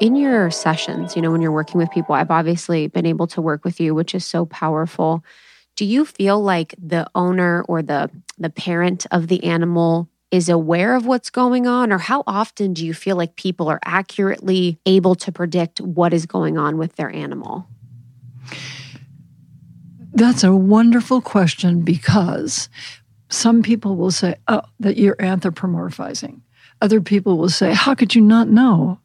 In your sessions, you know, when you're working with people, I've obviously been able to work with you, which is so powerful. Do you feel like the owner or the the parent of the animal is aware of what's going on or how often do you feel like people are accurately able to predict what is going on with their animal? That's a wonderful question because some people will say, oh, that you're anthropomorphizing. Other people will say, how could you not know?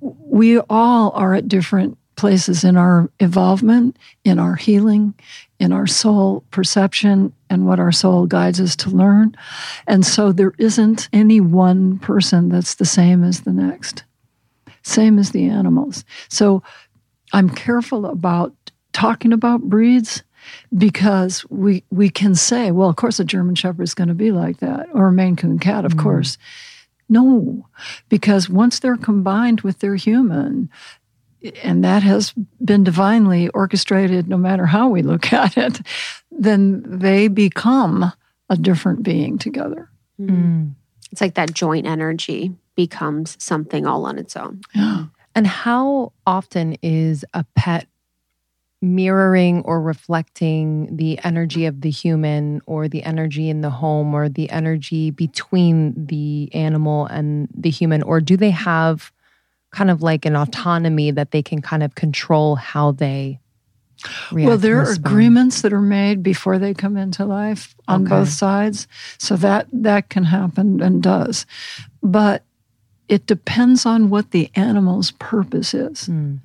We all are at different places in our involvement, in our healing, in our soul perception, and what our soul guides us to learn. And so there isn't any one person that's the same as the next, same as the animals. So I'm careful about talking about breeds because we we can say, well, of course, a German Shepherd is going to be like that, or a Maine Coon cat, of mm. course. No, because once they're combined with their human, and that has been divinely orchestrated, no matter how we look at it, then they become a different being together. Mm. It's like that joint energy becomes something all on its own. Yeah. And how often is a pet mirroring or reflecting the energy of the human or the energy in the home or the energy between the animal and the human? Or do they have kind of like an autonomy that they can kind of control how they well, there are agreements that are made before they come into life on okay. both sides, so that that can happen and does, but it depends on what the animal's purpose is. Mm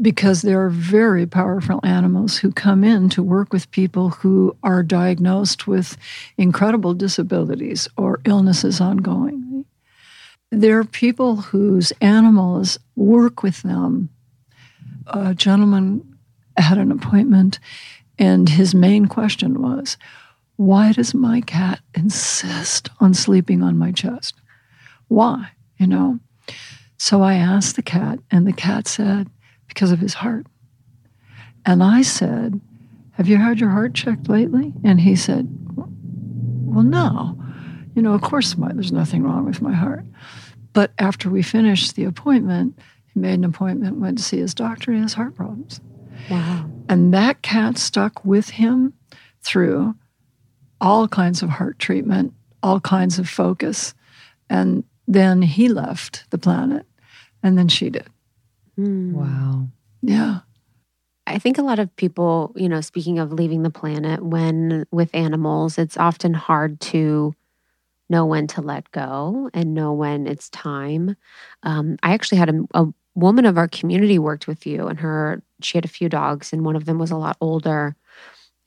because there are very powerful animals who come in to work with people who are diagnosed with incredible disabilities or illnesses ongoing. There are people whose animals work with them. A gentleman had an appointment, and his main question was, Why does my cat insist on sleeping on my chest? Why? You know? So I asked the cat, and the cat said, because of his heart. And I said, Have you had your heart checked lately? And he said, Well, no. You know, of course, my, there's nothing wrong with my heart. But after we finished the appointment, he made an appointment, went to see his doctor, he has heart problems. Wow. And that cat stuck with him through all kinds of heart treatment, all kinds of focus. And then he left the planet, and then she did. Mm. Wow. Yeah. I think a lot of people, you know, speaking of leaving the planet, when with animals, it's often hard to know when to let go and know when it's time. Um, I actually had a, a woman of our community worked with you, and her she had a few dogs, and one of them was a lot older.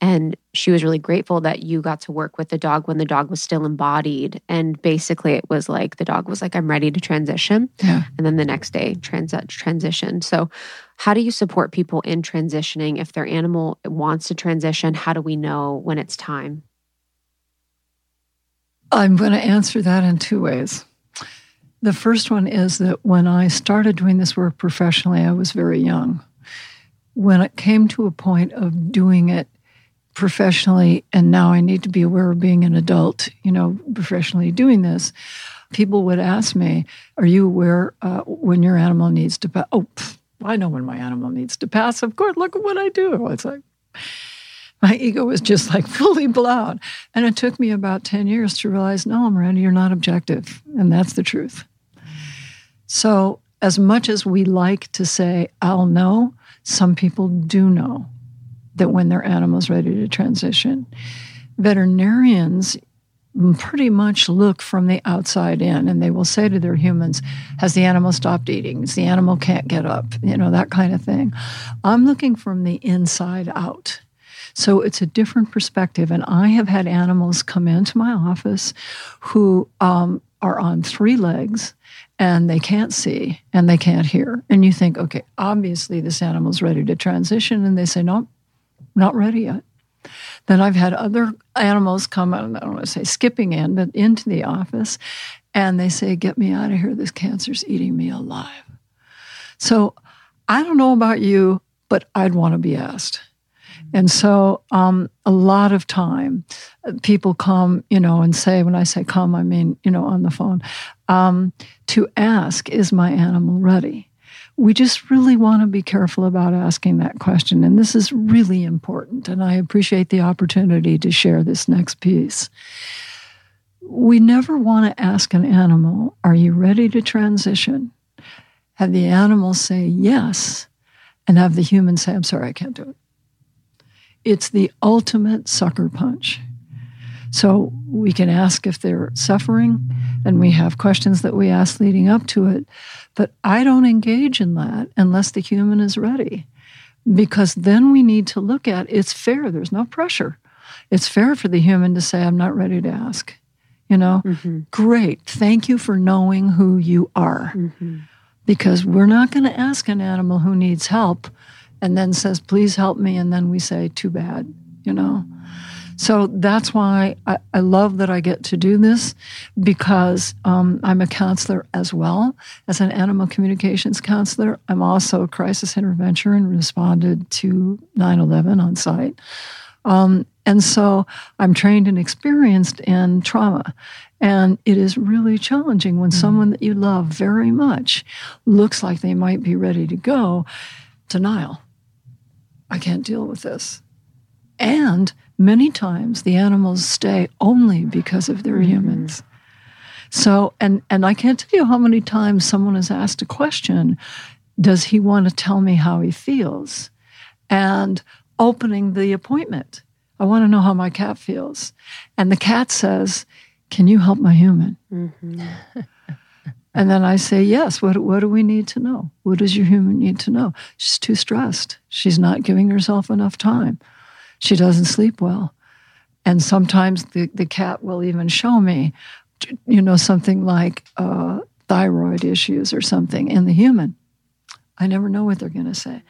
And she was really grateful that you got to work with the dog when the dog was still embodied. And basically, it was like the dog was like, I'm ready to transition. Yeah. And then the next day, trans- transition. So, how do you support people in transitioning? If their animal wants to transition, how do we know when it's time? I'm going to answer that in two ways. The first one is that when I started doing this work professionally, I was very young. When it came to a point of doing it professionally, and now I need to be aware of being an adult, you know, professionally doing this, people would ask me, Are you aware uh, when your animal needs to pass? Oh, pff, I know when my animal needs to pass. Of course, look at what I do. It's like, my ego was just like fully blown. And it took me about 10 years to realize, no, Miranda, you're not objective. And that's the truth. So, as much as we like to say, I'll know, some people do know that when their animal's ready to transition. Veterinarians pretty much look from the outside in and they will say to their humans, Has the animal stopped eating? Is the animal can't get up? You know, that kind of thing. I'm looking from the inside out. So it's a different perspective. And I have had animals come into my office who um, are on three legs and they can't see and they can't hear. And you think, okay, obviously this animal's ready to transition. And they say, no, not ready yet. Then I've had other animals come, I don't want to say skipping in, but into the office, and they say, Get me out of here. This cancer's eating me alive. So I don't know about you, but I'd want to be asked. And so, um, a lot of time, uh, people come, you know, and say, when I say come, I mean, you know, on the phone, um, to ask, is my animal ready? We just really want to be careful about asking that question. And this is really important. And I appreciate the opportunity to share this next piece. We never want to ask an animal, Are you ready to transition? Have the animal say yes, and have the human say, I'm sorry, I can't do it. It's the ultimate sucker punch. So we can ask if they're suffering, and we have questions that we ask leading up to it. But I don't engage in that unless the human is ready, because then we need to look at it's fair, there's no pressure. It's fair for the human to say, I'm not ready to ask. You know, mm-hmm. great. Thank you for knowing who you are. Mm-hmm. Because we're not going to ask an animal who needs help and then says, please help me. And then we say, too bad, you know. So that's why I, I love that I get to do this because um, I'm a counselor as well as an animal communications counselor. I'm also a crisis intervention and responded to 9 11 on site. Um, and so I'm trained and experienced in trauma. And it is really challenging when mm-hmm. someone that you love very much looks like they might be ready to go. Denial. I can't deal with this. And many times the animals stay only because of their mm-hmm. humans. So, and, and I can't tell you how many times someone has asked a question Does he want to tell me how he feels? And opening the appointment, I want to know how my cat feels. And the cat says, Can you help my human? Mm-hmm. and then I say, Yes, what, what do we need to know? What does your human need to know? She's too stressed. She's not giving herself enough time she doesn't sleep well. And sometimes the, the cat will even show me, you know, something like uh, thyroid issues or something in the human. I never know what they're going to say.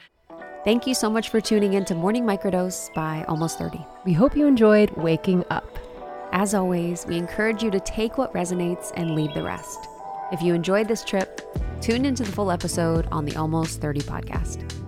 Thank you so much for tuning in to Morning Microdose by Almost 30. We hope you enjoyed waking up. As always, we encourage you to take what resonates and leave the rest. If you enjoyed this trip, tune into the full episode on the Almost 30 podcast.